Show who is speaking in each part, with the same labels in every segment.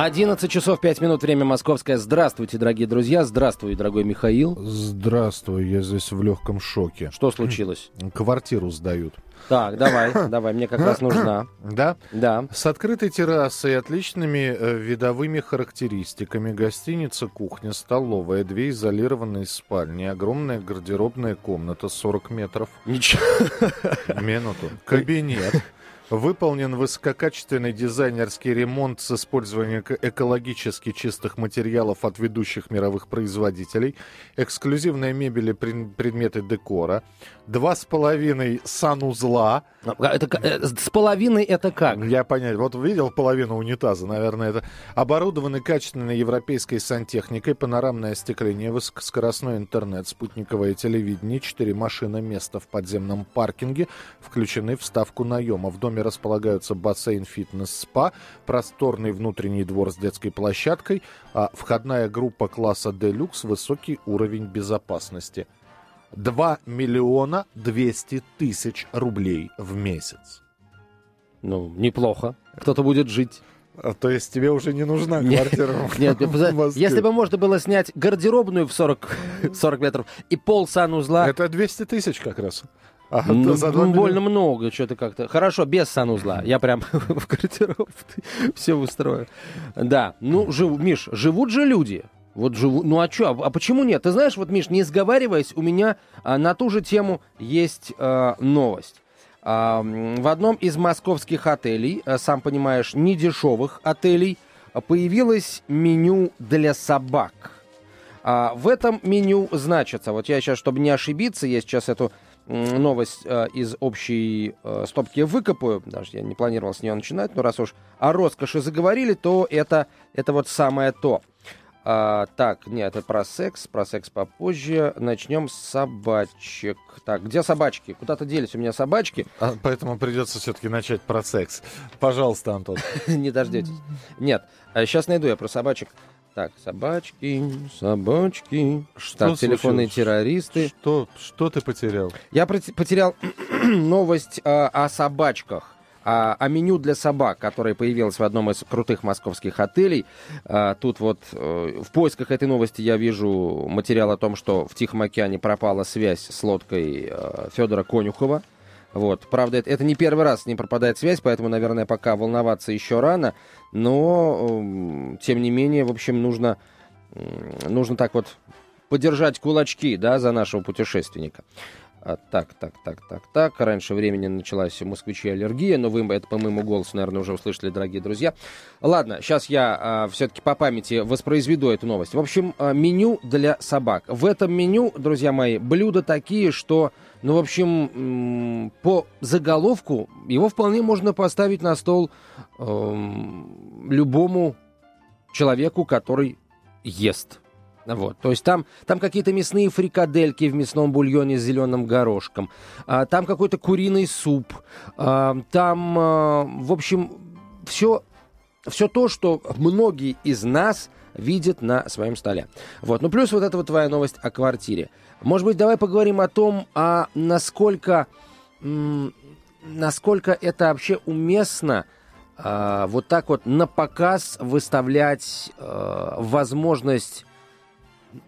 Speaker 1: 11 часов 5 минут, время московское. Здравствуйте, дорогие друзья. Здравствуй, дорогой Михаил.
Speaker 2: Здравствуй, я здесь в легком шоке.
Speaker 1: Что случилось?
Speaker 2: Квартиру сдают.
Speaker 1: Так, давай, давай, мне как раз нужна.
Speaker 2: Да?
Speaker 1: Да.
Speaker 2: С открытой террасой, отличными э, видовыми характеристиками. Гостиница, кухня, столовая, две изолированные спальни, огромная гардеробная комната 40 метров.
Speaker 1: Ничего.
Speaker 2: Минуту. Кабинет. Выполнен высококачественный дизайнерский ремонт с использованием эко- экологически чистых материалов от ведущих мировых производителей, эксклюзивная мебель и пред- предметы декора, два с половиной санузла.
Speaker 1: Это, ка- э, с половиной это как?
Speaker 2: Я понять, вот видел половину унитаза, наверное, это оборудованы качественной европейской сантехникой, панорамное остекление, высокоскоростной интернет, спутниковое телевидение, четыре машины, место в подземном паркинге, включены в ставку наема. В доме располагаются бассейн, фитнес, спа, просторный внутренний двор с детской площадкой, а входная группа класса «Делюкс», высокий уровень безопасности. 2 миллиона 200 тысяч рублей в месяц.
Speaker 1: Ну, неплохо. Кто-то будет жить.
Speaker 2: А, то есть тебе уже не нужна
Speaker 1: Нет,
Speaker 2: квартира в
Speaker 1: Нет,
Speaker 2: в Москве?
Speaker 1: если бы можно было снять гардеробную в 40, 40 метров и пол санузла,
Speaker 2: Это 200 тысяч как раз. А,
Speaker 1: ну,
Speaker 2: за
Speaker 1: ну, больно много, что-то как-то. Хорошо, без санузла. Я прям в гардероб все устрою. Да, ну, жив- Миш, живут же люди. Вот живу, ну а что, а почему нет? Ты знаешь, вот, Миш, не сговариваясь, у меня а, на ту же тему есть а, новость. А, в одном из московских отелей, а, сам понимаешь, недешевых отелей, а, появилось меню для собак. А, в этом меню значится, вот я сейчас, чтобы не ошибиться, я сейчас эту новость э, из общей э, стопки выкопаю, даже я не планировал с нее начинать, но раз уж о роскоши заговорили, то это, это вот самое то. А, так, нет, это про секс, про секс попозже. Начнем с собачек. Так, где собачки? Куда-то делись у меня собачки.
Speaker 2: А, поэтому придется все-таки начать про секс. Пожалуйста, Антон.
Speaker 1: Не дождетесь. Нет, сейчас найду я про собачек. Так, собачки, собачки.
Speaker 2: Что
Speaker 1: так, телефонные террористы.
Speaker 2: Что, что ты потерял?
Speaker 1: Я потерял новость э, о собачках. О, о меню для собак, которое появилось в одном из крутых московских отелей. А, тут вот э, в поисках этой новости я вижу материал о том, что в Тихом океане пропала связь с лодкой э, Федора Конюхова. Вот. Правда, это, это не первый раз с ним пропадает связь, поэтому, наверное, пока волноваться еще рано. Но, эм, тем не менее, в общем, нужно, нужно так вот подержать кулачки, да, за нашего путешественника. А, так, так, так, так, так. Раньше времени началась у аллергия, но вы это по моему голосу, наверное, уже услышали, дорогие друзья. Ладно, сейчас я все-таки по памяти воспроизведу эту новость. В общем, а, меню для собак. В этом меню, друзья мои, блюда такие, что, ну, в общем, по заголовку его вполне можно поставить на стол эм, любому человеку, который ест. Вот, то есть там, там какие-то мясные фрикадельки в мясном бульоне с зеленым горошком, а, там какой-то куриный суп, а, там, а, в общем, все, все то, что многие из нас видят на своем столе. Вот, ну плюс вот эта вот твоя новость о квартире. Может быть, давай поговорим о том, а насколько, насколько это вообще уместно а, вот так вот на показ выставлять а, возможность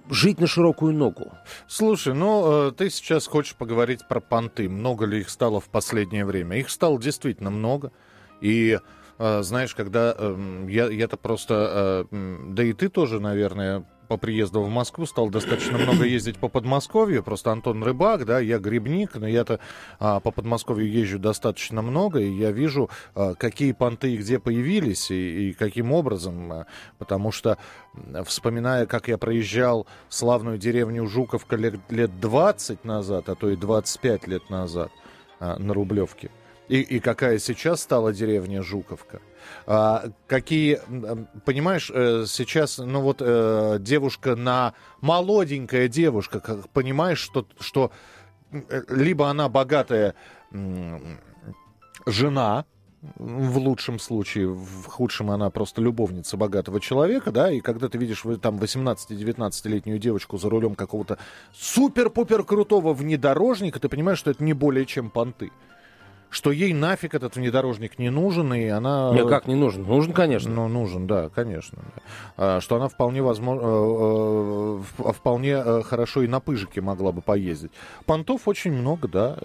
Speaker 1: жить на широкую ногу.
Speaker 2: Слушай, ну э, ты сейчас хочешь поговорить про понты. Много ли их стало в последнее время? Их стало действительно много. И э, знаешь, когда э, я, я-то просто, э, да и ты тоже, наверное, по приезду в Москву стал достаточно много ездить по Подмосковью. Просто Антон рыбак, да, я грибник, но я-то а, по Подмосковью езжу достаточно много, и я вижу, а, какие понты и где появились, и, и каким образом. а, Потому что, вспоминая, как я проезжал славную деревню Жуковка лет, лет 20 назад, а то и 25 лет назад а, на Рублевке, и, и какая сейчас стала деревня Жуковка. А, какие, понимаешь, э, сейчас, ну вот э, девушка на молоденькая девушка, понимаешь, что, что э, либо она богатая жена, в лучшем случае, в худшем она просто любовница богатого человека, да, и когда ты видишь там 18-19-летнюю девочку за рулем какого-то супер-пупер крутого внедорожника, ты понимаешь, что это не более чем понты что ей нафиг этот внедорожник не нужен, и она...
Speaker 1: Не, как не нужен? Нужен, конечно.
Speaker 2: Ну, нужен, да, конечно. А, что она вполне возможно, э, э, вполне э, хорошо и на пыжике могла бы поездить. Понтов очень много, да.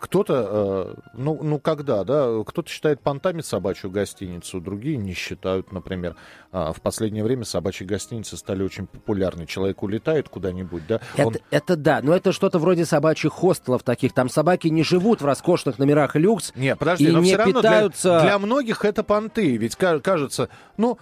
Speaker 2: Кто-то, ну, ну когда, да, кто-то считает понтами собачью гостиницу, другие не считают, например. А, в последнее время собачьи гостиницы стали очень популярны. Человек улетает куда-нибудь, да?
Speaker 1: Это,
Speaker 2: Он...
Speaker 1: это да, но это что-то вроде собачьих хостелов таких. Там собаки не живут в роскошных номерах номерах люкс
Speaker 2: не, подожди,
Speaker 1: и
Speaker 2: но
Speaker 1: не
Speaker 2: все равно
Speaker 1: питаются...
Speaker 2: Для, для многих это понты, ведь кажется, ну,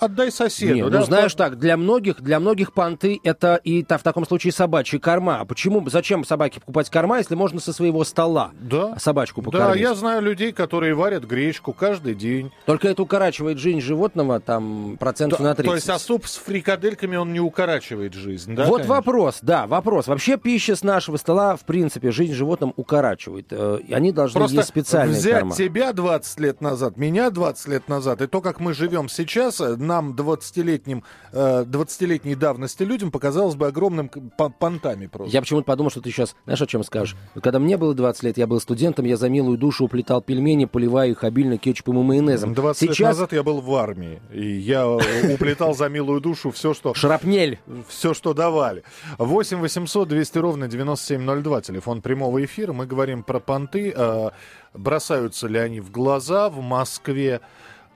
Speaker 2: отдай соседу.
Speaker 1: Не,
Speaker 2: да?
Speaker 1: ну знаешь так, для многих, для многих понты это и та, в таком случае собачьи корма. А почему, зачем собаке покупать корма, если можно со своего стола
Speaker 2: да.
Speaker 1: собачку покормить?
Speaker 2: Да, я знаю людей, которые варят гречку каждый день.
Speaker 1: Только это укорачивает жизнь животного там процентов
Speaker 2: да,
Speaker 1: на 30.
Speaker 2: То есть, а суп с фрикадельками он не укорачивает жизнь, да?
Speaker 1: Вот
Speaker 2: конечно?
Speaker 1: вопрос, да, вопрос. Вообще пища с нашего стола, в принципе, жизнь животным укорачивает. Э, они должны
Speaker 2: Просто
Speaker 1: есть специальные
Speaker 2: взять
Speaker 1: корма.
Speaker 2: тебя 20 лет назад, меня 20 лет назад, и то, как мы живем сейчас, э, нам 20-летним, 20-летней давности людям показалось бы огромным понтами просто.
Speaker 1: Я почему-то подумал, что ты сейчас, знаешь, о чем скажешь? Когда мне было 20 лет, я был студентом, я за милую душу уплетал пельмени, поливая их обильно кетчупом и майонезом.
Speaker 2: 20 сейчас... лет назад я был в армии, и я уплетал за милую душу все, что...
Speaker 1: Шрапнель.
Speaker 2: Все, что давали. 8 800 200 ровно 9702, телефон прямого эфира. Мы говорим про понты. А, бросаются ли они в глаза в Москве?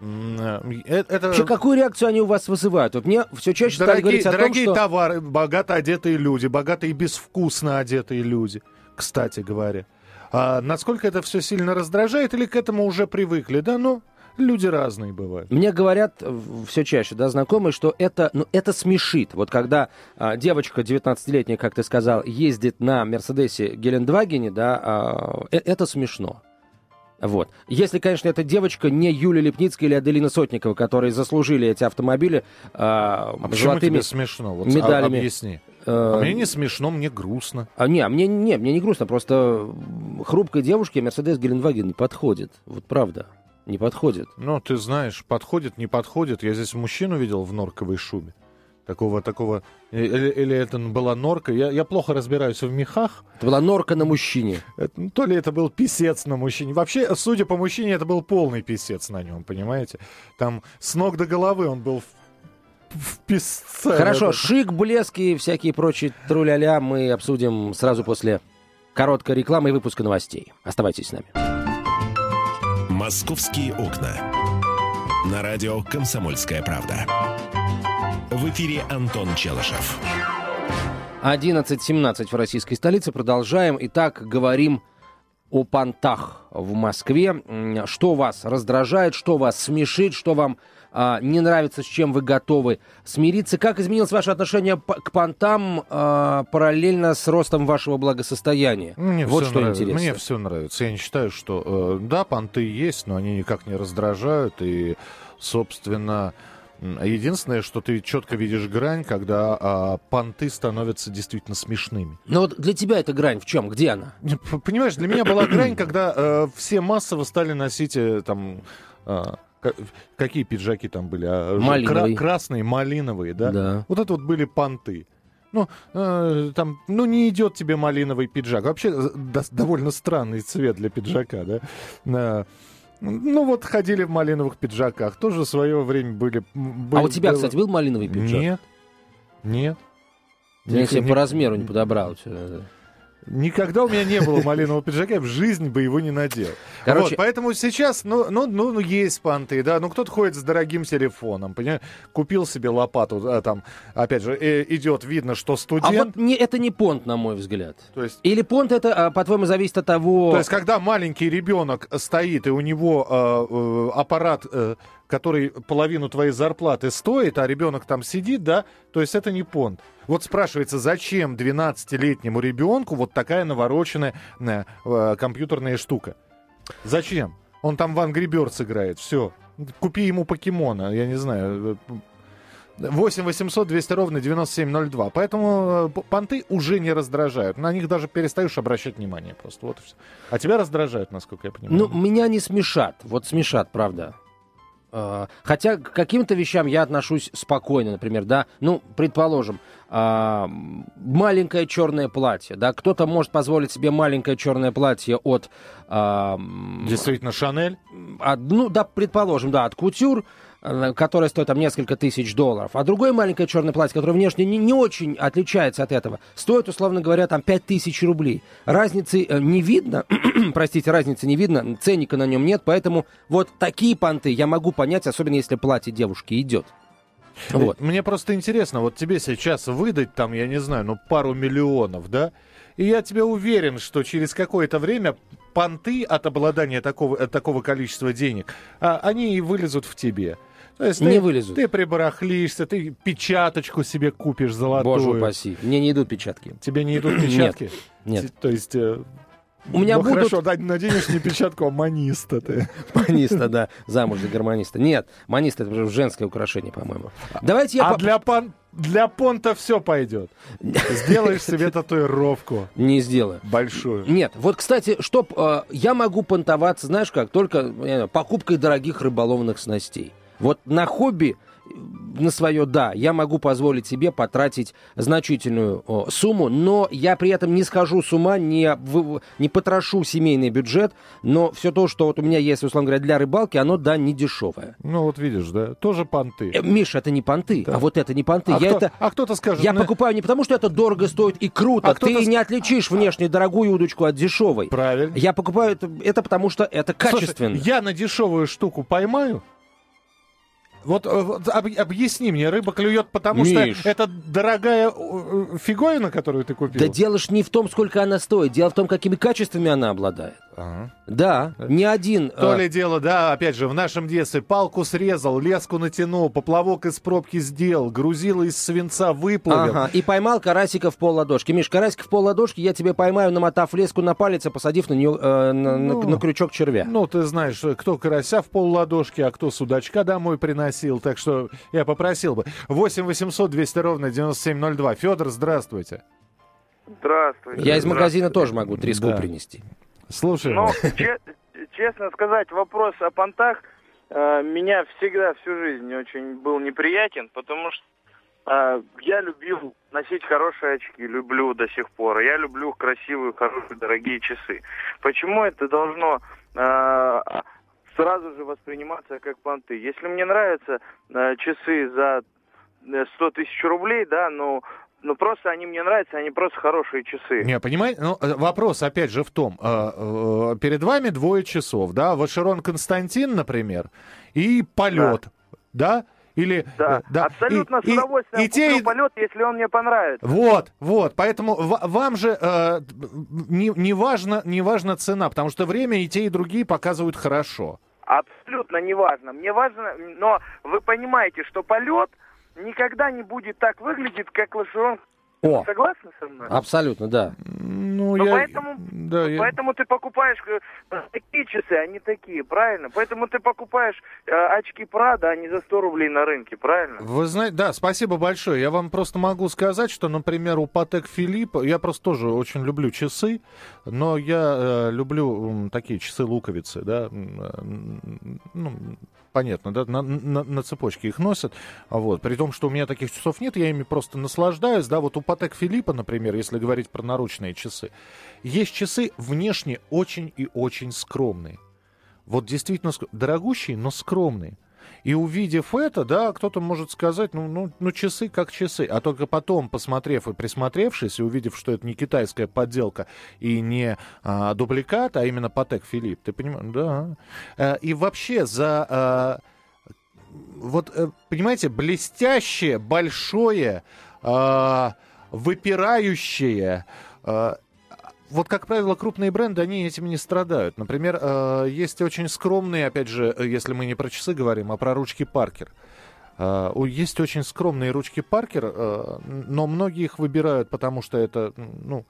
Speaker 1: Э, это... Вообще, какую реакцию они у вас вызывают? Вот мне все чаще
Speaker 2: дорогие,
Speaker 1: стали говорить о
Speaker 2: дорогие
Speaker 1: том,
Speaker 2: что... товары, богато одетые люди, богатые и безвкусно одетые люди, кстати говоря. А насколько это все сильно раздражает или к этому уже привыкли? Да, ну, люди разные бывают.
Speaker 1: Мне говорят э, все чаще, да, знакомые, что это, ну, это смешит. Вот когда а, девочка 19-летняя, как ты сказал, ездит на Мерседесе Гелендвагене, да, а, э, это смешно. Вот. Если, конечно, эта девочка не Юлия Лепницкая или Аделина Сотникова, которые заслужили эти автомобили э,
Speaker 2: а золотыми тебе смешно? Вот
Speaker 1: медалями.
Speaker 2: Объясни. А мне не смешно, мне грустно.
Speaker 1: А не, а мне не, мне не грустно, просто хрупкой девушке Мерседес Геленваген не подходит. Вот правда, не подходит.
Speaker 2: Ну, ты знаешь, подходит, не подходит. Я здесь мужчину видел в норковой шубе такого, такого, э, или, или это была норка, я, я плохо разбираюсь в мехах.
Speaker 1: Это была норка на мужчине.
Speaker 2: Это, ну, то ли это был писец на мужчине. Вообще, судя по мужчине, это был полный писец на нем, понимаете? Там с ног до головы он был в, в писце.
Speaker 1: Хорошо, шик, блеск и всякие прочие труляля мы обсудим сразу после короткой рекламы и выпуска новостей. Оставайтесь с нами.
Speaker 3: «Московские окна». На радио «Комсомольская правда». В эфире Антон Челышев.
Speaker 1: 11.17 в российской столице. Продолжаем. Итак, говорим о понтах в Москве. Что вас раздражает, что вас смешит, что вам а, не нравится, с чем вы готовы смириться. Как изменилось ваше отношение к понтам а, параллельно с ростом вашего благосостояния?
Speaker 2: Мне вот что нравится. интересно. Мне все нравится. Я не считаю, что... Э, да, понты есть, но они никак не раздражают. И, собственно, Единственное, что ты четко видишь грань, когда а, понты становятся действительно смешными.
Speaker 1: Но вот для тебя эта грань в чем? Где она?
Speaker 2: Понимаешь, для меня была грань, когда э, все массово стали носить э, там... Э, какие пиджаки там были? А,
Speaker 1: Малиновый.
Speaker 2: Кра- красные, малиновые, да?
Speaker 1: Да.
Speaker 2: Вот это вот были понты. Ну, э, там, ну, не идет тебе малиновый пиджак. Вообще, э, да, довольно странный цвет для пиджака, да? Э, ну вот ходили в малиновых пиджаках, тоже в свое время были.
Speaker 1: были а у тебя, было... кстати, был малиновый пиджак?
Speaker 2: Нет, нет.
Speaker 1: Я себе по размеру не подобрал.
Speaker 2: Никогда у меня не было малинового пиджака, я в жизни бы его не надел. Короче... Вот, поэтому сейчас, ну, ну, ну, ну, есть понты, да, ну, кто-то ходит с дорогим телефоном, понимаешь, купил себе лопату, а, там, опять же, э, идет, видно, что студент. А вот
Speaker 1: не, это не понт, на мой взгляд. То есть... Или понт это, а, по-твоему, зависит от того...
Speaker 2: То есть, когда маленький ребенок стоит, и у него э, э, аппарат... Э, который половину твоей зарплаты стоит, а ребенок там сидит, да, то есть это не понт. Вот спрашивается, зачем 12-летнему ребенку вот такая навороченная э, э, компьютерная штука? Зачем? Он там в Angry Birds играет, все. Купи ему покемона, я не знаю. Э, 8 800 200 ровно 9702. Поэтому э, понты уже не раздражают. На них даже перестаешь обращать внимание просто. Вот и все. А тебя раздражают, насколько я понимаю.
Speaker 1: Ну, меня не смешат. Вот смешат, правда. А, Хотя к каким-то вещам я отношусь спокойно, например, да, ну, предположим, а, маленькое черное платье, да, кто-то может позволить себе маленькое черное платье от,
Speaker 2: Действительно, Шанель.
Speaker 1: от, ну, да, предположим, да, от кутюр, э, которое стоит там несколько тысяч долларов, а другое маленькое черное платье, которое внешне не, не очень отличается от этого, стоит, условно говоря, там 5 тысяч рублей. Разницы э, не видно, простите, разницы не видно, ценника на нем нет, поэтому вот такие понты я могу понять, особенно если платье девушки идет. Вот.
Speaker 2: Мне просто интересно, вот тебе сейчас выдать там, я не знаю, ну пару миллионов, да? И я тебе уверен, что через какое-то время понты от обладания такого, э, такого количества денег, а, они и вылезут в тебе. То есть
Speaker 1: Не
Speaker 2: ты,
Speaker 1: вылезут.
Speaker 2: Ты прибарахлишься, ты печаточку себе купишь золотую.
Speaker 1: Боже упаси, мне не идут печатки.
Speaker 2: Тебе не идут печатки?
Speaker 1: Нет.
Speaker 2: То есть... э,
Speaker 1: У меня
Speaker 2: ну,
Speaker 1: будут...
Speaker 2: хорошо, наденешь не печатку, а маниста ты.
Speaker 1: Маниста, да, замуж за гармониста. Нет, маниста это уже женское украшение, по-моему. Давайте я...
Speaker 2: А для, пон... для понта все пойдет. Сделаешь себе татуировку
Speaker 1: Не сделаю.
Speaker 2: большую.
Speaker 1: Нет, вот, кстати, чтоб э, я могу понтоваться, знаешь как, только знаю, покупкой дорогих рыболовных снастей. Вот на хобби, на свое да, я могу позволить себе потратить значительную о, сумму, но я при этом не схожу с ума, не, в- не потрошу семейный бюджет, но все то, что вот у меня есть, условно говоря, для рыбалки, оно, да, не дешевое.
Speaker 2: Ну вот видишь, да, тоже понты.
Speaker 1: Э, Миша, это не понты,
Speaker 2: Да.
Speaker 1: а вот это не понты.
Speaker 2: А,
Speaker 1: я
Speaker 2: кто,
Speaker 1: это...
Speaker 2: а кто-то скажет,
Speaker 1: Я
Speaker 2: ну,
Speaker 1: покупаю не потому, что это дорого стоит и круто.
Speaker 2: А
Speaker 1: Ты не отличишь внешне дорогую удочку от дешевой.
Speaker 2: правильно.
Speaker 1: Я покупаю это, это потому, что это
Speaker 2: Слушай,
Speaker 1: качественно.
Speaker 2: я на дешевую штуку поймаю. Вот, э, вот об- объясни мне, рыба клюет, потому
Speaker 1: Миш.
Speaker 2: что это дорогая э, фиговина, которую ты купил.
Speaker 1: Да дело ж не в том, сколько она стоит. Дело в том, какими качествами она обладает.
Speaker 2: Ага.
Speaker 1: Да, ни один...
Speaker 2: То
Speaker 1: э,
Speaker 2: ли дело, да, опять же, в нашем детстве палку срезал, леску натянул, поплавок из пробки сделал, грузила из свинца выплавил.
Speaker 1: Ага, и поймал карасика в пол ладошки. Миш, карасика в пол ладошки я тебе поймаю, намотав леску на палец и посадив на, нее, э, на, на-
Speaker 2: Ну.
Speaker 1: на крючок червя.
Speaker 2: Ну, ты знаешь, кто карася в пол ладошки, а кто судачка домой приносил. Так что я попросил бы. 8 800 200 ровно 9702. Федор, здравствуйте.
Speaker 4: Здравствуйте.
Speaker 1: я из магазина тоже могу треску
Speaker 2: Да.
Speaker 1: принести.
Speaker 2: Слушай.
Speaker 4: Ну, че- честно сказать, вопрос о понтах э, меня всегда всю жизнь очень был неприятен, потому что э, я любил носить хорошие очки, люблю до сих пор. Я люблю красивые, хорошие, дорогие часы. Почему это должно э, сразу же восприниматься как понты? Если мне нравятся э, часы за э, 100 тысяч рублей, да, ну, ну просто они мне нравятся, они просто хорошие часы.
Speaker 2: Не, понимаете, ну, э, вопрос опять же в том, э, э, перед вами двое часов, да, Вашерон Константин, например, и полет, да, или...
Speaker 4: Да,
Speaker 2: да.
Speaker 4: абсолютно
Speaker 2: И-
Speaker 4: с удовольствием
Speaker 2: и, и те,
Speaker 4: полет, если он мне понравится.
Speaker 2: Вот, вот, поэтому ва- вам же э, не, не, важно, не важна цена, потому что время и те, и другие показывают хорошо.
Speaker 4: Абсолютно неважно. Мне важно, но вы понимаете, что полет никогда не будет так выглядеть, как лошерон.
Speaker 1: О,
Speaker 4: Согласны со мной?
Speaker 1: абсолютно, да.
Speaker 2: Ну, я...
Speaker 4: поэтому,
Speaker 2: да, я-
Speaker 4: поэтому ты покупаешь э, такие часы, а не такие, правильно? Поэтому ты покупаешь э, очки Прада, а не за 100 рублей на рынке, правильно?
Speaker 2: Вы знаете, да, спасибо большое. Я вам просто могу сказать, что, например, у Патек Филиппа, я просто тоже очень люблю часы, но я э, люблю м, такие часы-луковицы, да, э, ну, понятно, да, на, на- на цепочке их носят, вот, при том, что у меня таких часов нет, я ими просто наслаждаюсь, да, вот у Патек Филиппа, например, если говорить про наручные часы, есть часы внешне очень и очень скромные. Вот действительно дорогущие, но скромные. И увидев это, да, кто-то может сказать, ну, ну, ну, часы как часы. А только потом, посмотрев и присмотревшись, и увидев, что это не китайская подделка и не а, дубликат, а именно Патек Филипп, ты понимаешь, да. Э, и вообще за... а, вот, э, понимаете, блестящее, большое, а, выпирающее... а, вот, как правило, крупные бренды, они этим не страдают. Например, э, есть очень скромные, опять же, э, если мы не про часы говорим, а про ручки Паркер. Э, есть очень скромные ручки Паркер, э, но многие их выбирают, потому что это, ну,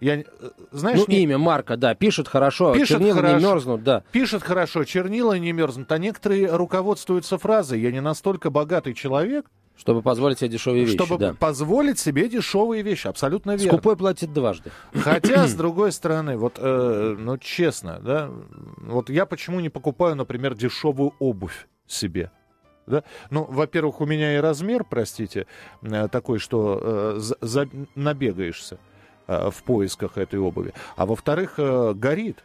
Speaker 2: я, э, знаешь,
Speaker 1: Ну,
Speaker 2: не-
Speaker 1: имя, марка, да, пишет хорошо,
Speaker 2: Пишет
Speaker 1: чернила
Speaker 2: хорошо.
Speaker 1: не мерзнут, да.
Speaker 2: пишет хорошо, чернила не мерзнут, а некоторые руководствуются фразой «я не настолько богатый человек,
Speaker 1: Чтобы позволить себе дешевые вещи,
Speaker 2: Чтобы
Speaker 1: да.
Speaker 2: позволить себе дешевые вещи, абсолютно верно.
Speaker 1: Скупой платит дважды.
Speaker 2: Хотя, с другой стороны, вот, э, ну, честно, да, вот я почему не покупаю, например, дешевую обувь себе? Да? Ну, во-первых, у меня и размер, простите, э, такой, что э, за- за- набегаешься в поисках этой обуви. А во-вторых, э, горит.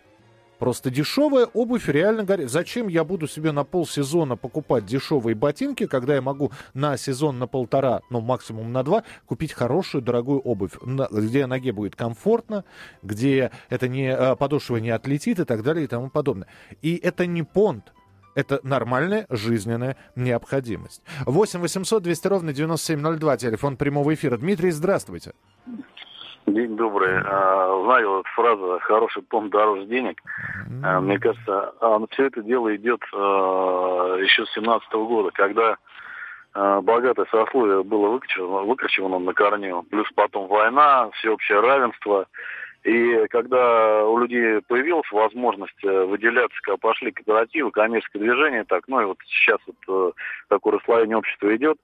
Speaker 2: Просто дешевая обувь реально горит. Зачем я буду себе на полсезона покупать дешевые ботинки, когда я могу на сезон на полтора, ну максимум на два, купить хорошую дорогую обувь, где ноге будет комфортно, где это не э, подошва не отлетит и так далее и тому подобное. И это не понт. Это нормальная жизненная необходимость. 8 800 200 ровно 9702, телефон прямого эфира. Дмитрий, здравствуйте.
Speaker 5: День добрый. А, Знаю вот фраза «хороший понт дороже денег». А, Мне кажется, все это дело идет а, еще с 17 года, когда а, богатое сословие было выкорчевано, выкорчевано на корню. Плюс потом война, всеобщее равенство. И когда у людей появилась возможность э, выделяться, когда пошли кооперативы, коммерческое движение, так, ну и вот сейчас вот э, такое расслоение общества идет,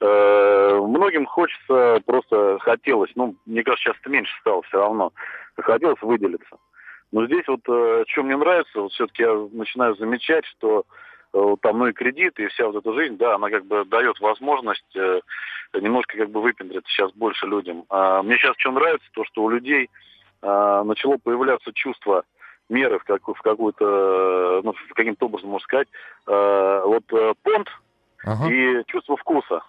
Speaker 5: многим хочется, просто хотелось, ну, мне кажется, сейчас это меньше стало все равно, хотелось выделиться. Но здесь вот, э, что мне нравится, вот все-таки я начинаю замечать, что э, там, ну и кредиты, и вся вот эта жизнь, да, она как бы дает возможность э, немножко как бы выпендриться сейчас больше людям. А мне сейчас что нравится, то, что у людей э, начало появляться чувство меры в, как, в какую-то, ну, каким-то образом, можно сказать, э, вот э, понт
Speaker 2: Ага.
Speaker 5: и чувство вкуса.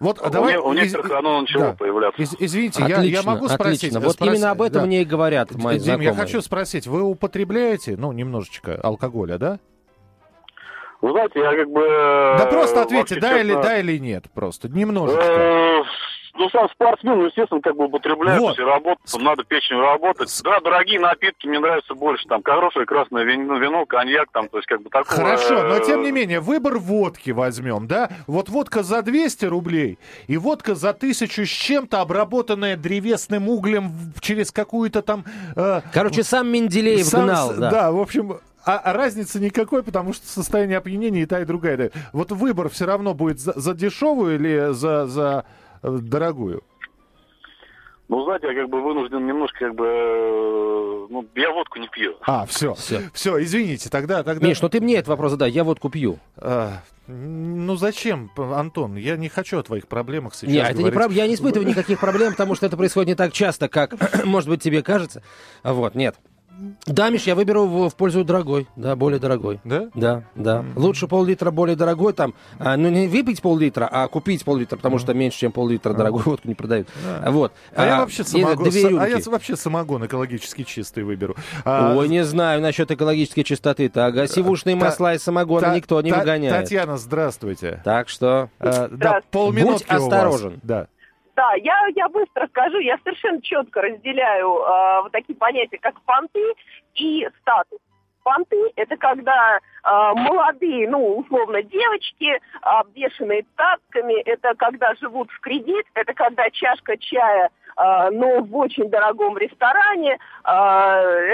Speaker 2: Вот, а
Speaker 5: у,
Speaker 2: давай...
Speaker 5: у
Speaker 2: из-
Speaker 5: некоторых оно начало
Speaker 2: да.
Speaker 5: появляться.
Speaker 2: Из- извините, я,
Speaker 1: Отлично,
Speaker 2: я могу спросить?
Speaker 1: отлично. Вот
Speaker 2: спросить-
Speaker 1: именно об этом
Speaker 2: да.
Speaker 1: мне и говорят мои
Speaker 2: Дим,
Speaker 1: знакомые.
Speaker 2: я хочу спросить, вы употребляете, ну, немножечко алкоголя, да?
Speaker 5: Вы знаете, я как бы...
Speaker 2: Да
Speaker 5: э,
Speaker 2: просто ответьте,
Speaker 5: вообще,
Speaker 2: да или,
Speaker 5: честно,
Speaker 2: да или нет, просто, немножечко.
Speaker 5: Ну, сам спортсмен, естественно, как бы употребляет,
Speaker 2: Вот.
Speaker 5: работать, там надо печенью работать. Да, дорогие напитки мне нравятся больше, там, хорошее красное вино, вино, коньяк, там, то есть, как бы такого...
Speaker 2: Хорошо, но
Speaker 5: э,
Speaker 2: тем не менее, выбор водки возьмем, да? Вот водка за 200 рублей и водка за тысячу с чем-то, обработанная древесным углем через какую-то там... э,
Speaker 1: Короче, сам Менделеев
Speaker 2: сам-
Speaker 1: гнал,
Speaker 2: с-
Speaker 1: да.
Speaker 2: в общем, а, а разницы никакой, потому что состояние опьянения и та, и другая. да. Вот выбор все равно будет за, за дешевую или за, за дорогую?
Speaker 5: Ну, знаете, я как бы вынужден немножко, как бы... э, Ну, я водку не пью.
Speaker 2: А, все,
Speaker 1: Всё.
Speaker 2: все, извините, тогда... тогда...
Speaker 1: Миш, ну ты мне этот вопрос задай, я водку пью.
Speaker 2: А, ну зачем, Антон? Я не хочу о твоих проблемах сейчас
Speaker 1: Нет, это не
Speaker 2: говорить.
Speaker 1: проб- я не испытываю никаких проблем, потому что это происходит не так часто, как, может быть, тебе кажется. Вот, нет. Да, Миш, я выберу в, в пользу дорогой, да, более дорогой.
Speaker 2: Да?
Speaker 1: Да, да. Лучше пол-литра более дорогой, там, а, ну не выпить пол-литра, а купить пол-литра, потому что меньше, чем пол-литра дорогую водку не продают. Вот.
Speaker 2: А, я вообще
Speaker 1: и
Speaker 2: самогон, а я вообще самогон экологически чистый выберу. А,
Speaker 1: Ой, не знаю насчет экологической чистоты. Так, а сивушные
Speaker 2: Та-
Speaker 1: масла из самогона
Speaker 2: Та-
Speaker 1: никто не
Speaker 2: Та-
Speaker 1: выгоняет.
Speaker 2: Татьяна, здравствуйте.
Speaker 1: Так что...
Speaker 2: А, да, полминутки
Speaker 1: Будь
Speaker 2: у вас.
Speaker 1: осторожен.
Speaker 2: Да.
Speaker 6: Да, я, я быстро скажу, я совершенно четко разделяю э, вот такие понятия, как понты и статус. Понты – это когда э, молодые, ну, условно, девочки, обвешанные тапками, это когда живут в кредит, это когда чашка чая, э, но в очень дорогом ресторане, э,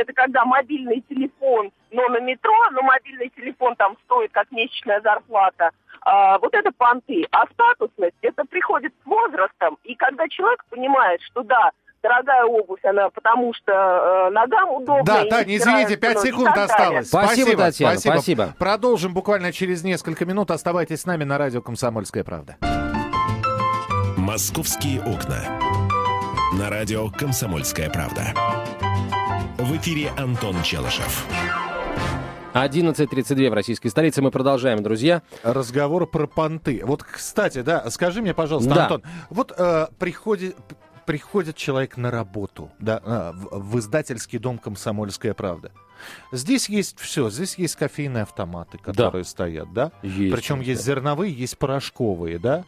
Speaker 6: это когда мобильный телефон, но на метро, но мобильный телефон там стоит как месячная зарплата. А, вот это понты. А статусность, это приходит с возрастом. И когда человек понимает, что да, дорогая обувь, она потому что э, ногам удобно.
Speaker 2: Да, Таня,
Speaker 6: не
Speaker 2: извините,
Speaker 6: стирается,
Speaker 2: 5
Speaker 6: ну, и
Speaker 2: секунд осталось.
Speaker 1: Спасибо, Татьяна, спасибо.
Speaker 2: Продолжим буквально через несколько минут. Оставайтесь с нами на радио «Комсомольская правда».
Speaker 3: «Московские окна». На радио «Комсомольская правда». В эфире Антон Челышев.
Speaker 1: 11.32 в российской столице. Мы продолжаем, друзья.
Speaker 2: Разговор про понты. Вот, кстати, да, скажи мне, пожалуйста,
Speaker 1: Да.
Speaker 2: Антон, вот э, приходит, приходит человек на работу, да, в, в издательский дом «Комсомольская правда». Здесь есть все, здесь есть кофейные автоматы, которые стоят, да?
Speaker 1: Есть.
Speaker 2: Причем есть зерновые, есть порошковые, да?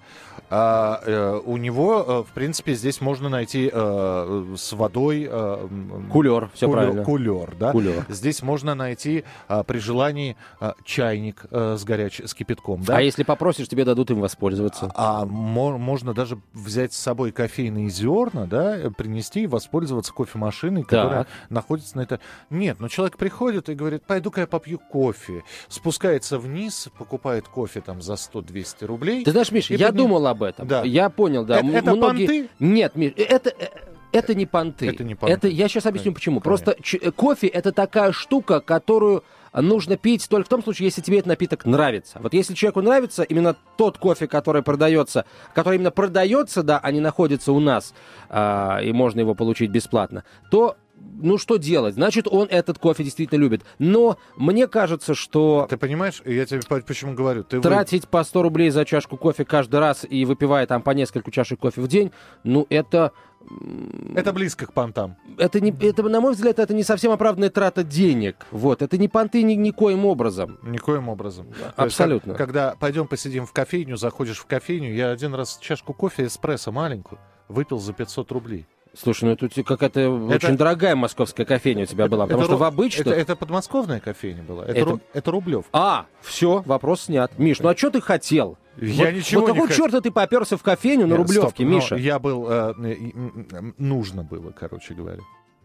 Speaker 2: А, э, у него, э, в принципе, здесь можно найти э, с водой... э,
Speaker 1: Кулер, все
Speaker 2: кулер,
Speaker 1: правильно.
Speaker 2: кулер, да?
Speaker 1: Кулер.
Speaker 2: Здесь можно найти а, при желании а, чайник э, с горяч... с кипятком, да?
Speaker 1: А если попросишь, тебе дадут им воспользоваться.
Speaker 2: А мо- можно даже взять с собой кофейные зерна, да, принести и воспользоваться кофемашиной, которая
Speaker 1: Так.
Speaker 2: находится на это. Нет, но человек приходит и говорит, пойду-ка я попью кофе. Спускается вниз, покупает кофе там за 100-200 рублей.
Speaker 1: Ты знаешь, Миш, я
Speaker 2: подним-
Speaker 1: думал об этом.
Speaker 2: Да.
Speaker 1: Я понял, да.
Speaker 2: Э-
Speaker 1: М-
Speaker 2: это
Speaker 1: многие-
Speaker 2: понты?
Speaker 1: Нет, Миш, это... э, Это не понты.
Speaker 2: Это не понты.
Speaker 1: Это, я сейчас объясню, почему.
Speaker 2: Конечно.
Speaker 1: Просто э, кофе это такая штука, которую нужно пить только в том случае, если тебе этот напиток нравится. Вот если человеку нравится именно тот кофе, который продается, который именно продается, да, а не находится у нас, а, и можно его получить бесплатно, то ну что делать? Значит, он этот кофе действительно любит. Но мне кажется, что
Speaker 2: Ты понимаешь, я тебе по- почему говорю? Ты вы-
Speaker 1: тратить по 100 рублей за чашку кофе каждый раз и выпивая там по несколько чашек кофе в день, ну это,
Speaker 2: Это близко к понтам.
Speaker 1: это, не, это, на мой взгляд, это не совсем оправданная трата денег. Вот, это не понты ни, никоим образом.
Speaker 2: Никоим образом. Есть,
Speaker 1: абсолютно.
Speaker 2: как- когда пойдем посидим в кофейню, заходишь в кофейню, я один раз чашку кофе эспрессо маленькую выпил за 500 рублей.
Speaker 1: Слушай, ну это какая-то очень дорогая московская кофейня у тебя была, потому
Speaker 2: Это
Speaker 1: что в обычных...
Speaker 2: Это, это подмосковная кофейня была? Это,
Speaker 1: Это-
Speaker 2: ру- это Рублев.
Speaker 1: А, все, вопрос снят. Миш, ну а что ты хотел?
Speaker 2: Я
Speaker 1: вот,
Speaker 2: ничего
Speaker 1: вот
Speaker 2: не
Speaker 1: какого
Speaker 2: хотел.
Speaker 1: черта ты поперся в кофейню на
Speaker 2: Нет,
Speaker 1: Рублевке,
Speaker 2: стоп,
Speaker 1: Миша?
Speaker 2: Я был... э, э, нужно было, короче говоря.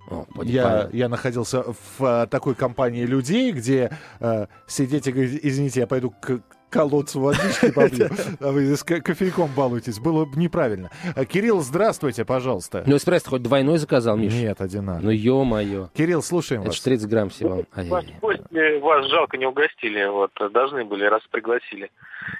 Speaker 1: О,
Speaker 2: Я, я находился в э, такой компании людей, где э, сидеть и говорить, извините, я пойду к колодцу водички попью, а вы с ко- кофейком балуетесь. Было бы неправильно. Э, Кирилл, здравствуйте, пожалуйста.
Speaker 1: Ну эспрессо хоть двойной заказал, Миш?
Speaker 2: Нет, одинаково.
Speaker 1: Ну ё-моё.
Speaker 2: Кирилл, слушаем
Speaker 1: Это
Speaker 2: вас.
Speaker 1: 30 грамм всего.
Speaker 4: Гости вас жалко не угостили, вот, должны были, раз пригласили.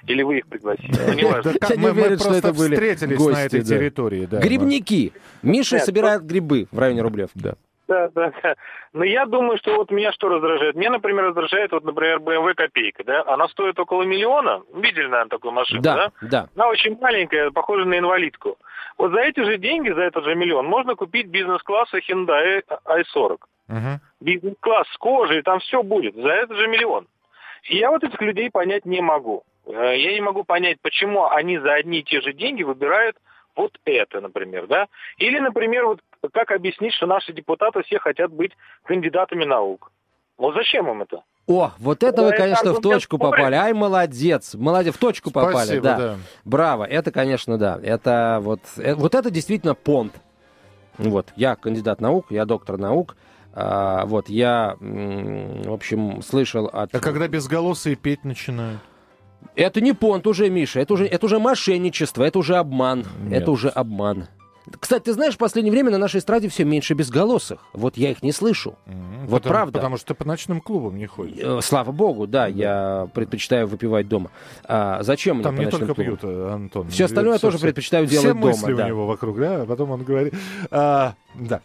Speaker 4: Или вы их пригласили, ну,
Speaker 2: мы, просто
Speaker 1: это
Speaker 2: встретились на этой территории. Да,
Speaker 1: Грибники. Миша собирает грибы в районе Рублев.
Speaker 2: Да.
Speaker 4: Да, да, да. Но я думаю, что вот меня что раздражает? Меня, например, раздражает, вот, например, BMW копейка, да? Она стоит около миллиона. Видели, наверное, такую машину, да?
Speaker 1: Да, да.
Speaker 4: Она очень маленькая, похожа на инвалидку. Вот за эти же деньги, за этот же миллион, можно купить бизнес-класса Hyundai i40.
Speaker 2: Мгм.
Speaker 4: Бизнес-класс с кожей, там все будет. За этот же миллион. И я вот этих людей понять не могу. Э, Я не могу понять, почему они за одни и те же деньги выбирают вот это, например, да? Или, например, вот как объяснить, что наши депутаты все хотят быть кандидатами наук? Вот зачем им это?
Speaker 1: О, вот это
Speaker 4: Да,
Speaker 1: вы,
Speaker 4: это
Speaker 1: конечно, в точку попали. Ай, молодец. Молодец, в точку попали,
Speaker 2: Спасибо,
Speaker 1: да.
Speaker 2: да.
Speaker 1: Браво. Это, конечно, да. Это вот, э, вот это действительно понт. Вот, я кандидат наук, я доктор наук. А, вот, я, в общем, слышал от...
Speaker 2: А когда безголосые петь начинают?
Speaker 1: Это не понт уже, Миша, это уже, это уже мошенничество, это уже обман.
Speaker 2: Нет.
Speaker 1: Это уже обман. Кстати, ты знаешь, в последнее время на нашей эстраде все меньше безголосых. Вот я их не слышу.
Speaker 2: Мгм.
Speaker 1: Вот
Speaker 2: потому,
Speaker 1: правда.
Speaker 2: Потому что ты по ночным клубам не ходишь.
Speaker 1: Э, Слава богу, да, я предпочитаю выпивать дома. А зачем мне
Speaker 2: Там
Speaker 1: по
Speaker 2: не только
Speaker 1: клубам?
Speaker 2: пьют, э, Антон.
Speaker 1: Все остальное
Speaker 2: Всё-
Speaker 1: тоже
Speaker 2: всё-
Speaker 1: предпочитаю
Speaker 2: Все
Speaker 1: делать
Speaker 2: мысли
Speaker 1: дома.
Speaker 2: у
Speaker 1: да.
Speaker 2: него вокруг, да, а потом он говорит... а, да.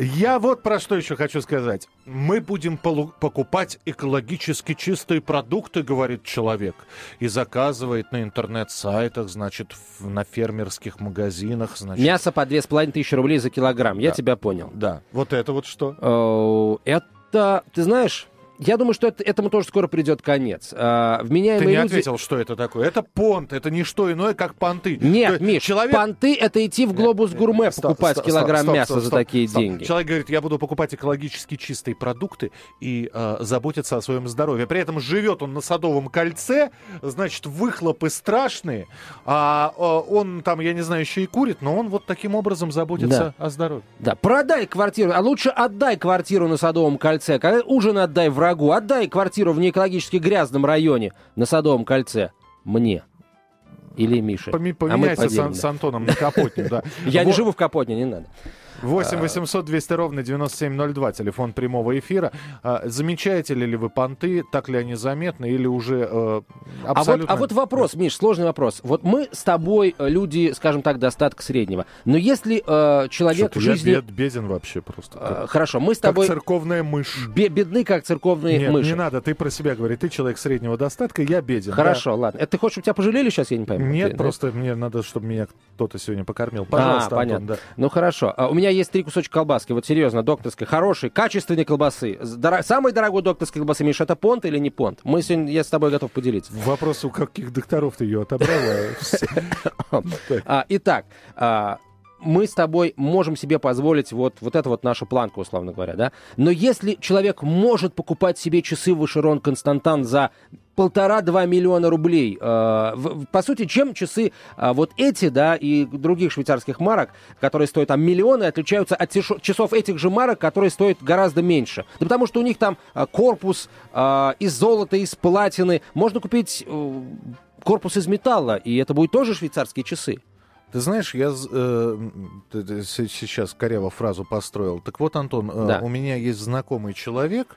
Speaker 2: Я вот про что еще хочу сказать. Мы будем покупать экологически чистые продукты, говорит человек, и заказывает на интернет-сайтах, значит, в- на фермерских магазинах, значит.
Speaker 1: Мясо по 2500 рублей за килограмм, я
Speaker 2: Да.
Speaker 1: тебя понял.
Speaker 2: Да, вот это вот что?
Speaker 1: Э, Это, ты знаешь, я думаю, что это- этому тоже скоро придет конец. А,
Speaker 2: Ты
Speaker 1: Вменяемые
Speaker 2: не
Speaker 1: люди...
Speaker 2: ответил, что это такое. Это понт, это не что иное, как понты. То
Speaker 1: Нет,
Speaker 2: есть
Speaker 1: Миш,
Speaker 2: человек...
Speaker 1: понты — это идти в глобус гурме
Speaker 2: Стоп,
Speaker 1: покупать
Speaker 2: стоп,
Speaker 1: килограмм
Speaker 2: стоп,
Speaker 1: мяса
Speaker 2: стоп,
Speaker 1: за такие деньги.
Speaker 2: Человек говорит, я буду покупать экологически чистые продукты и э, заботиться о своем здоровье. При этом живет он на Садовом кольце, значит, выхлопы страшные, а э, он там, я не знаю, еще и курит, но он вот таким образом заботится о здоровье.
Speaker 1: Да, продай квартиру, а лучше отдай квартиру на Садовом кольце, ужин отдай врагу, отдай квартиру в неэкологически грязном районе на Садовом кольце мне. Или Мише.
Speaker 2: Поми-
Speaker 1: А мы
Speaker 2: Поменяйся с, с Антоном на Капотне, да.
Speaker 1: Я не живу в Капотне, не надо.
Speaker 2: 8 800 200 ровно 9702, телефон прямого эфира. А, замечаете ли вы понты, так ли они заметны, или уже э,
Speaker 1: А вот,
Speaker 2: абсолютно...
Speaker 1: а вот вопрос, Миш, сложный вопрос. Вот мы с тобой э, люди, скажем так, достатка среднего. Но если э, человек в
Speaker 2: я
Speaker 1: жизни...
Speaker 2: бед- беден вообще просто.
Speaker 1: Э, хорошо, мы с
Speaker 2: как
Speaker 1: тобой
Speaker 2: церковная мышь.
Speaker 1: бе- бедны, как церковные
Speaker 2: Нет,
Speaker 1: мыши.
Speaker 2: не надо, ты про себя говори. Ты человек среднего достатка, я беден.
Speaker 1: Хорошо, ладно. Это ты хочешь, чтобы тебя пожалели сейчас, я не
Speaker 2: да.
Speaker 1: пойму?
Speaker 2: Нет,
Speaker 1: Ты, да?
Speaker 2: просто мне надо, чтобы меня кто-то сегодня покормил. Пожалуйста,
Speaker 1: а,
Speaker 2: Антон,
Speaker 1: понятно.
Speaker 2: да.
Speaker 1: Ну хорошо. А, у меня есть три кусочка колбаски. Вот серьезно, докторской, хорошей, качественной колбасы. С дора- Самой дорогой докторской колбасы, Миш, это понт или не понт? Мы сегодня, я с тобой готов поделиться.
Speaker 2: Вопрос, у каких докторов ты ее отобрала?
Speaker 1: А, итак, а, мы с тобой можем себе позволить вот, вот это вот наша планка, условно говоря, да? Но если человек может покупать себе часы Вышерон Константан за полтора-два миллиона рублей. Э, По сути, чем часы а, вот эти, да, и других швейцарских марок, которые стоят там миллионы, отличаются от часов этих же марок, которые стоят гораздо меньше? Да потому что у них там а, корпус из золота, из платины. Можно купить э, корпус из металла, и это будут тоже швейцарские часы.
Speaker 2: Ты знаешь, я э, сейчас коряво фразу построил. Так вот, Антон, э,
Speaker 1: Да.
Speaker 2: у меня есть знакомый человек,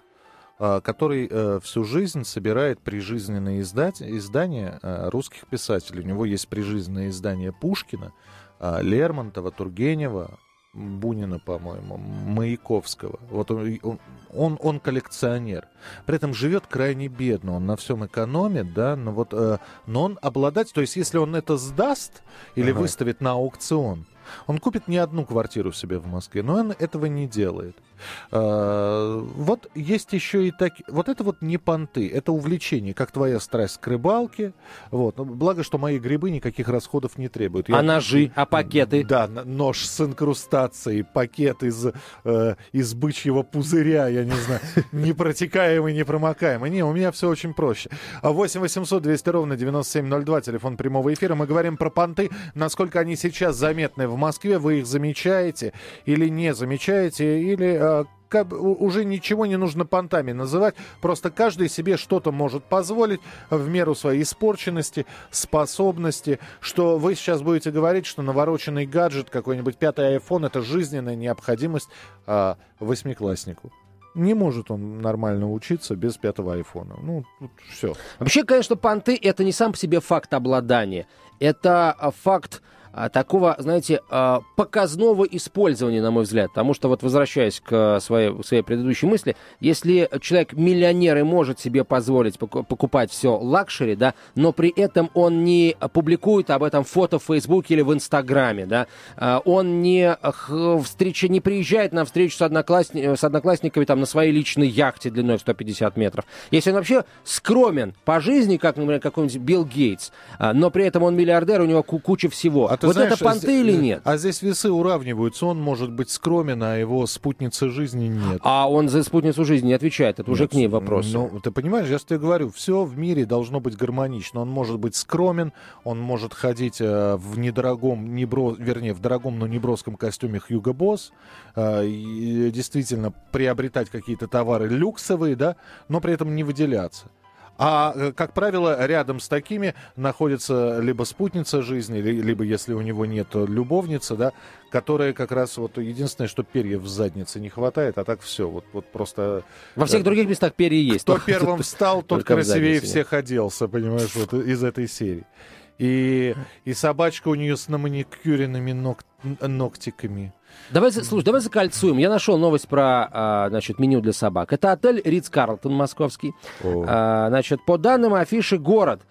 Speaker 2: э, который э, всю жизнь собирает прижизненные издать- издания э, русских писателей. У него есть прижизненные издания Пушкина, э, Лермонтова, Тургенева, Бунина, по-моему, Маяковского. Вот он, он- он, он коллекционер. При этом живет крайне бедно, он на всем экономит, да, но вот, э, но он обладать, то есть если он это сдаст или
Speaker 1: Ага.
Speaker 2: выставит на аукцион, он купит не одну квартиру себе в Москве, но он этого не делает. Э, Вот есть еще и так, вот это вот не понты, это увлечение, как твоя страсть к рыбалке. Вот, благо, что мои грибы никаких расходов не требуют.
Speaker 1: А
Speaker 2: Я-
Speaker 1: ножи, а пакеты?
Speaker 2: да, нож с инкрустацией, пакет из, э, из бычьего пузыря, я не знаю, непротекаемый, непромокаемый. Не, у меня все очень проще. А 8 800 200 ровно 9702, телефон прямого эфира. Мы говорим про понты, насколько они сейчас заметны в Москве. Вы их замечаете или не замечаете, или э, уже ничего не нужно понтами называть. Просто каждый себе что-то может позволить в меру своей испорченности, способности. Что вы сейчас будете говорить, что навороченный гаджет, какой-нибудь пятый iPhone, это жизненная необходимость а, восьмикласснику. Не может он нормально учиться без пятого айфона. Ну, все.
Speaker 1: Вообще, конечно, понты — это не сам по себе факт обладания. Это а, факт такого, знаете, а, показного использования, на мой взгляд. Потому что, вот возвращаясь к а, своей, своей предыдущей мысли, если человек миллионер и может себе позволить поку- покупать все luxury, да, но при этом он не публикует об этом фото в Фейсбуке или в Инстаграме, да, а, он не, встреча, не приезжает на встречу с, одноклассни- с одноклассниками там, на своей личной яхте длиной в 150 метров. Если он вообще скромен по жизни, как, например, какой-нибудь Билл Гейтс, а, но при этом он миллиардер, у него ку- куча всего.
Speaker 2: А ты
Speaker 1: вот
Speaker 2: знаешь,
Speaker 1: это понты или нет?
Speaker 2: А здесь весы уравниваются. Он может быть скромен, а его спутницы жизни нет.
Speaker 1: А он за спутницу жизни не отвечает. Это уже
Speaker 2: Нет,
Speaker 1: к ней вопрос.
Speaker 2: Ну, ты понимаешь, я же тебе говорю, все в мире должно быть гармонично. Он может быть скромен, он может ходить э, в недорогом, небро, вернее, в дорогом, но неброском костюме Хьюго Босс, э, действительно приобретать какие-то товары люксовые, да, но при этом не выделяться. А, э, как правило, рядом с такими находится либо спутница жизни, ли- либо, если у него нет, то любовница, да, которая как раз вот единственное, что перьев в заднице не хватает, а так все, вот, вот просто...
Speaker 1: Во всех
Speaker 2: э,
Speaker 1: других местах перья есть.
Speaker 2: кто первым встал, тот красивее всех оделся, понимаешь, вот из этой серии. И, и собачка у нее с наманикюренными ног- ногтиками.
Speaker 1: Давай, слушай, давай закольцуем. Я нашел новость про, а, значит, меню для собак. Это отель Ридс Карлтон московский. А, значит, по данным афиши «Город»,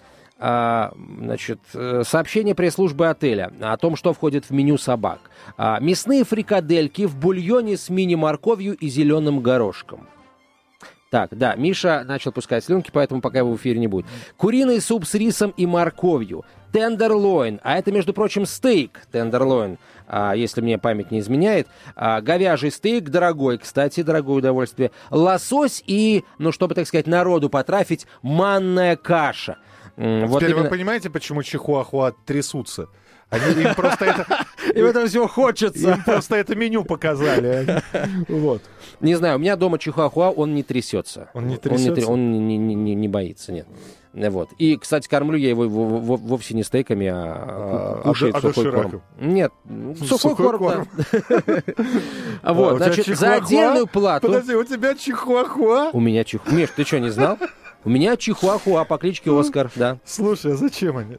Speaker 1: а, значит, э, сообщение пресс-службы отеля о том, что входит в меню собак. А, мясные фрикадельки в бульоне с мини-морковью и зеленым горошком. Так, да, Миша начал пускать слюнки, поэтому пока его в эфире не будет. Куриный суп с рисом и морковью. Тендерлойн, а это, между прочим, стейк тендерлойн, если мне память не изменяет. А, говяжий стейк, дорогой, кстати, дорогое удовольствие. Лосось и, ну, чтобы, так сказать, народу потрафить, манная каша. Вот
Speaker 2: Теперь
Speaker 1: именно-
Speaker 2: вы понимаете, почему чихуахуа трясутся? Они, им, просто это,
Speaker 1: И в этом всего хочется.
Speaker 2: им просто это меню показали. Вот.
Speaker 1: Не знаю, у меня дома чихуахуа, он не трясется.
Speaker 2: Он не трясется?
Speaker 1: Он не, не- не- не боится, нет. Вот. И, кстати, кормлю я его во- во- вовсе не стейками, а, а,
Speaker 2: А а
Speaker 1: сухой
Speaker 2: дошираком?
Speaker 1: корм. Нет, сухой,
Speaker 2: Сухой
Speaker 1: корм, да.
Speaker 2: А
Speaker 1: Вот,
Speaker 2: тебя
Speaker 1: значит, за
Speaker 2: чихуахуа?
Speaker 1: отдельную плату...
Speaker 2: Подожди, у тебя чихуахуа?
Speaker 1: У меня чих... Миш, ты что, не знал? У меня чихуахуа по кличке Оскар, да.
Speaker 2: Слушай, а зачем они?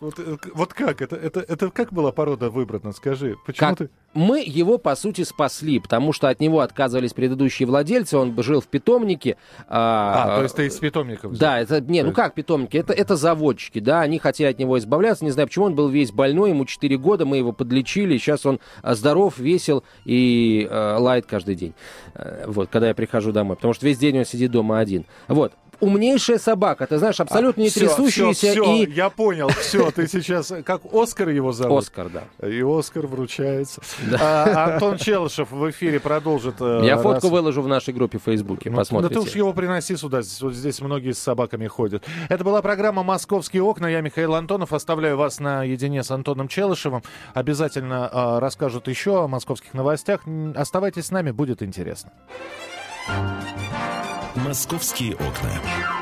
Speaker 2: Вот, э, вот как? Это, это, это как была порода выбрана? Скажи. Почему
Speaker 1: Как?
Speaker 2: ты...
Speaker 1: Мы его, по сути, спасли, потому что от него отказывались предыдущие владельцы, он жил в питомнике.
Speaker 2: А, то есть ты из питомников взял?
Speaker 1: Да, это не, ну
Speaker 2: есть-
Speaker 1: как питомники, это, это заводчики, да, они хотели от него избавляться, не знаю почему, он был весь больной, ему 4 года, мы его подлечили, сейчас он а, здоров, весел и э, лает каждый день, Э, вот, когда я прихожу домой, потому что весь день он сидит дома один. Вот, умнейшая собака. Ты знаешь, абсолютно не
Speaker 2: Всё,
Speaker 1: трясущаяся
Speaker 2: всё, всё,
Speaker 1: и...
Speaker 2: я понял, все, ты сейчас, как Оскар его зовут?
Speaker 1: Оскар, да.
Speaker 2: И Оскар вручается. А, Антон Челышев в эфире продолжит. э,
Speaker 1: Я фотку
Speaker 2: раз-
Speaker 1: выложу в нашей группе в Фейсбуке,
Speaker 2: Ну, Да ты уж
Speaker 1: посмотрите.
Speaker 2: его приноси сюда, здесь- вот здесь многие с собаками ходят. Это была программа «Московские окна». Я Михаил Антонов. Оставляю вас наедине с Антоном Челышевым. Обязательно э, расскажут еще о московских новостях. Оставайтесь с нами, будет интересно.
Speaker 3: «Московские окна».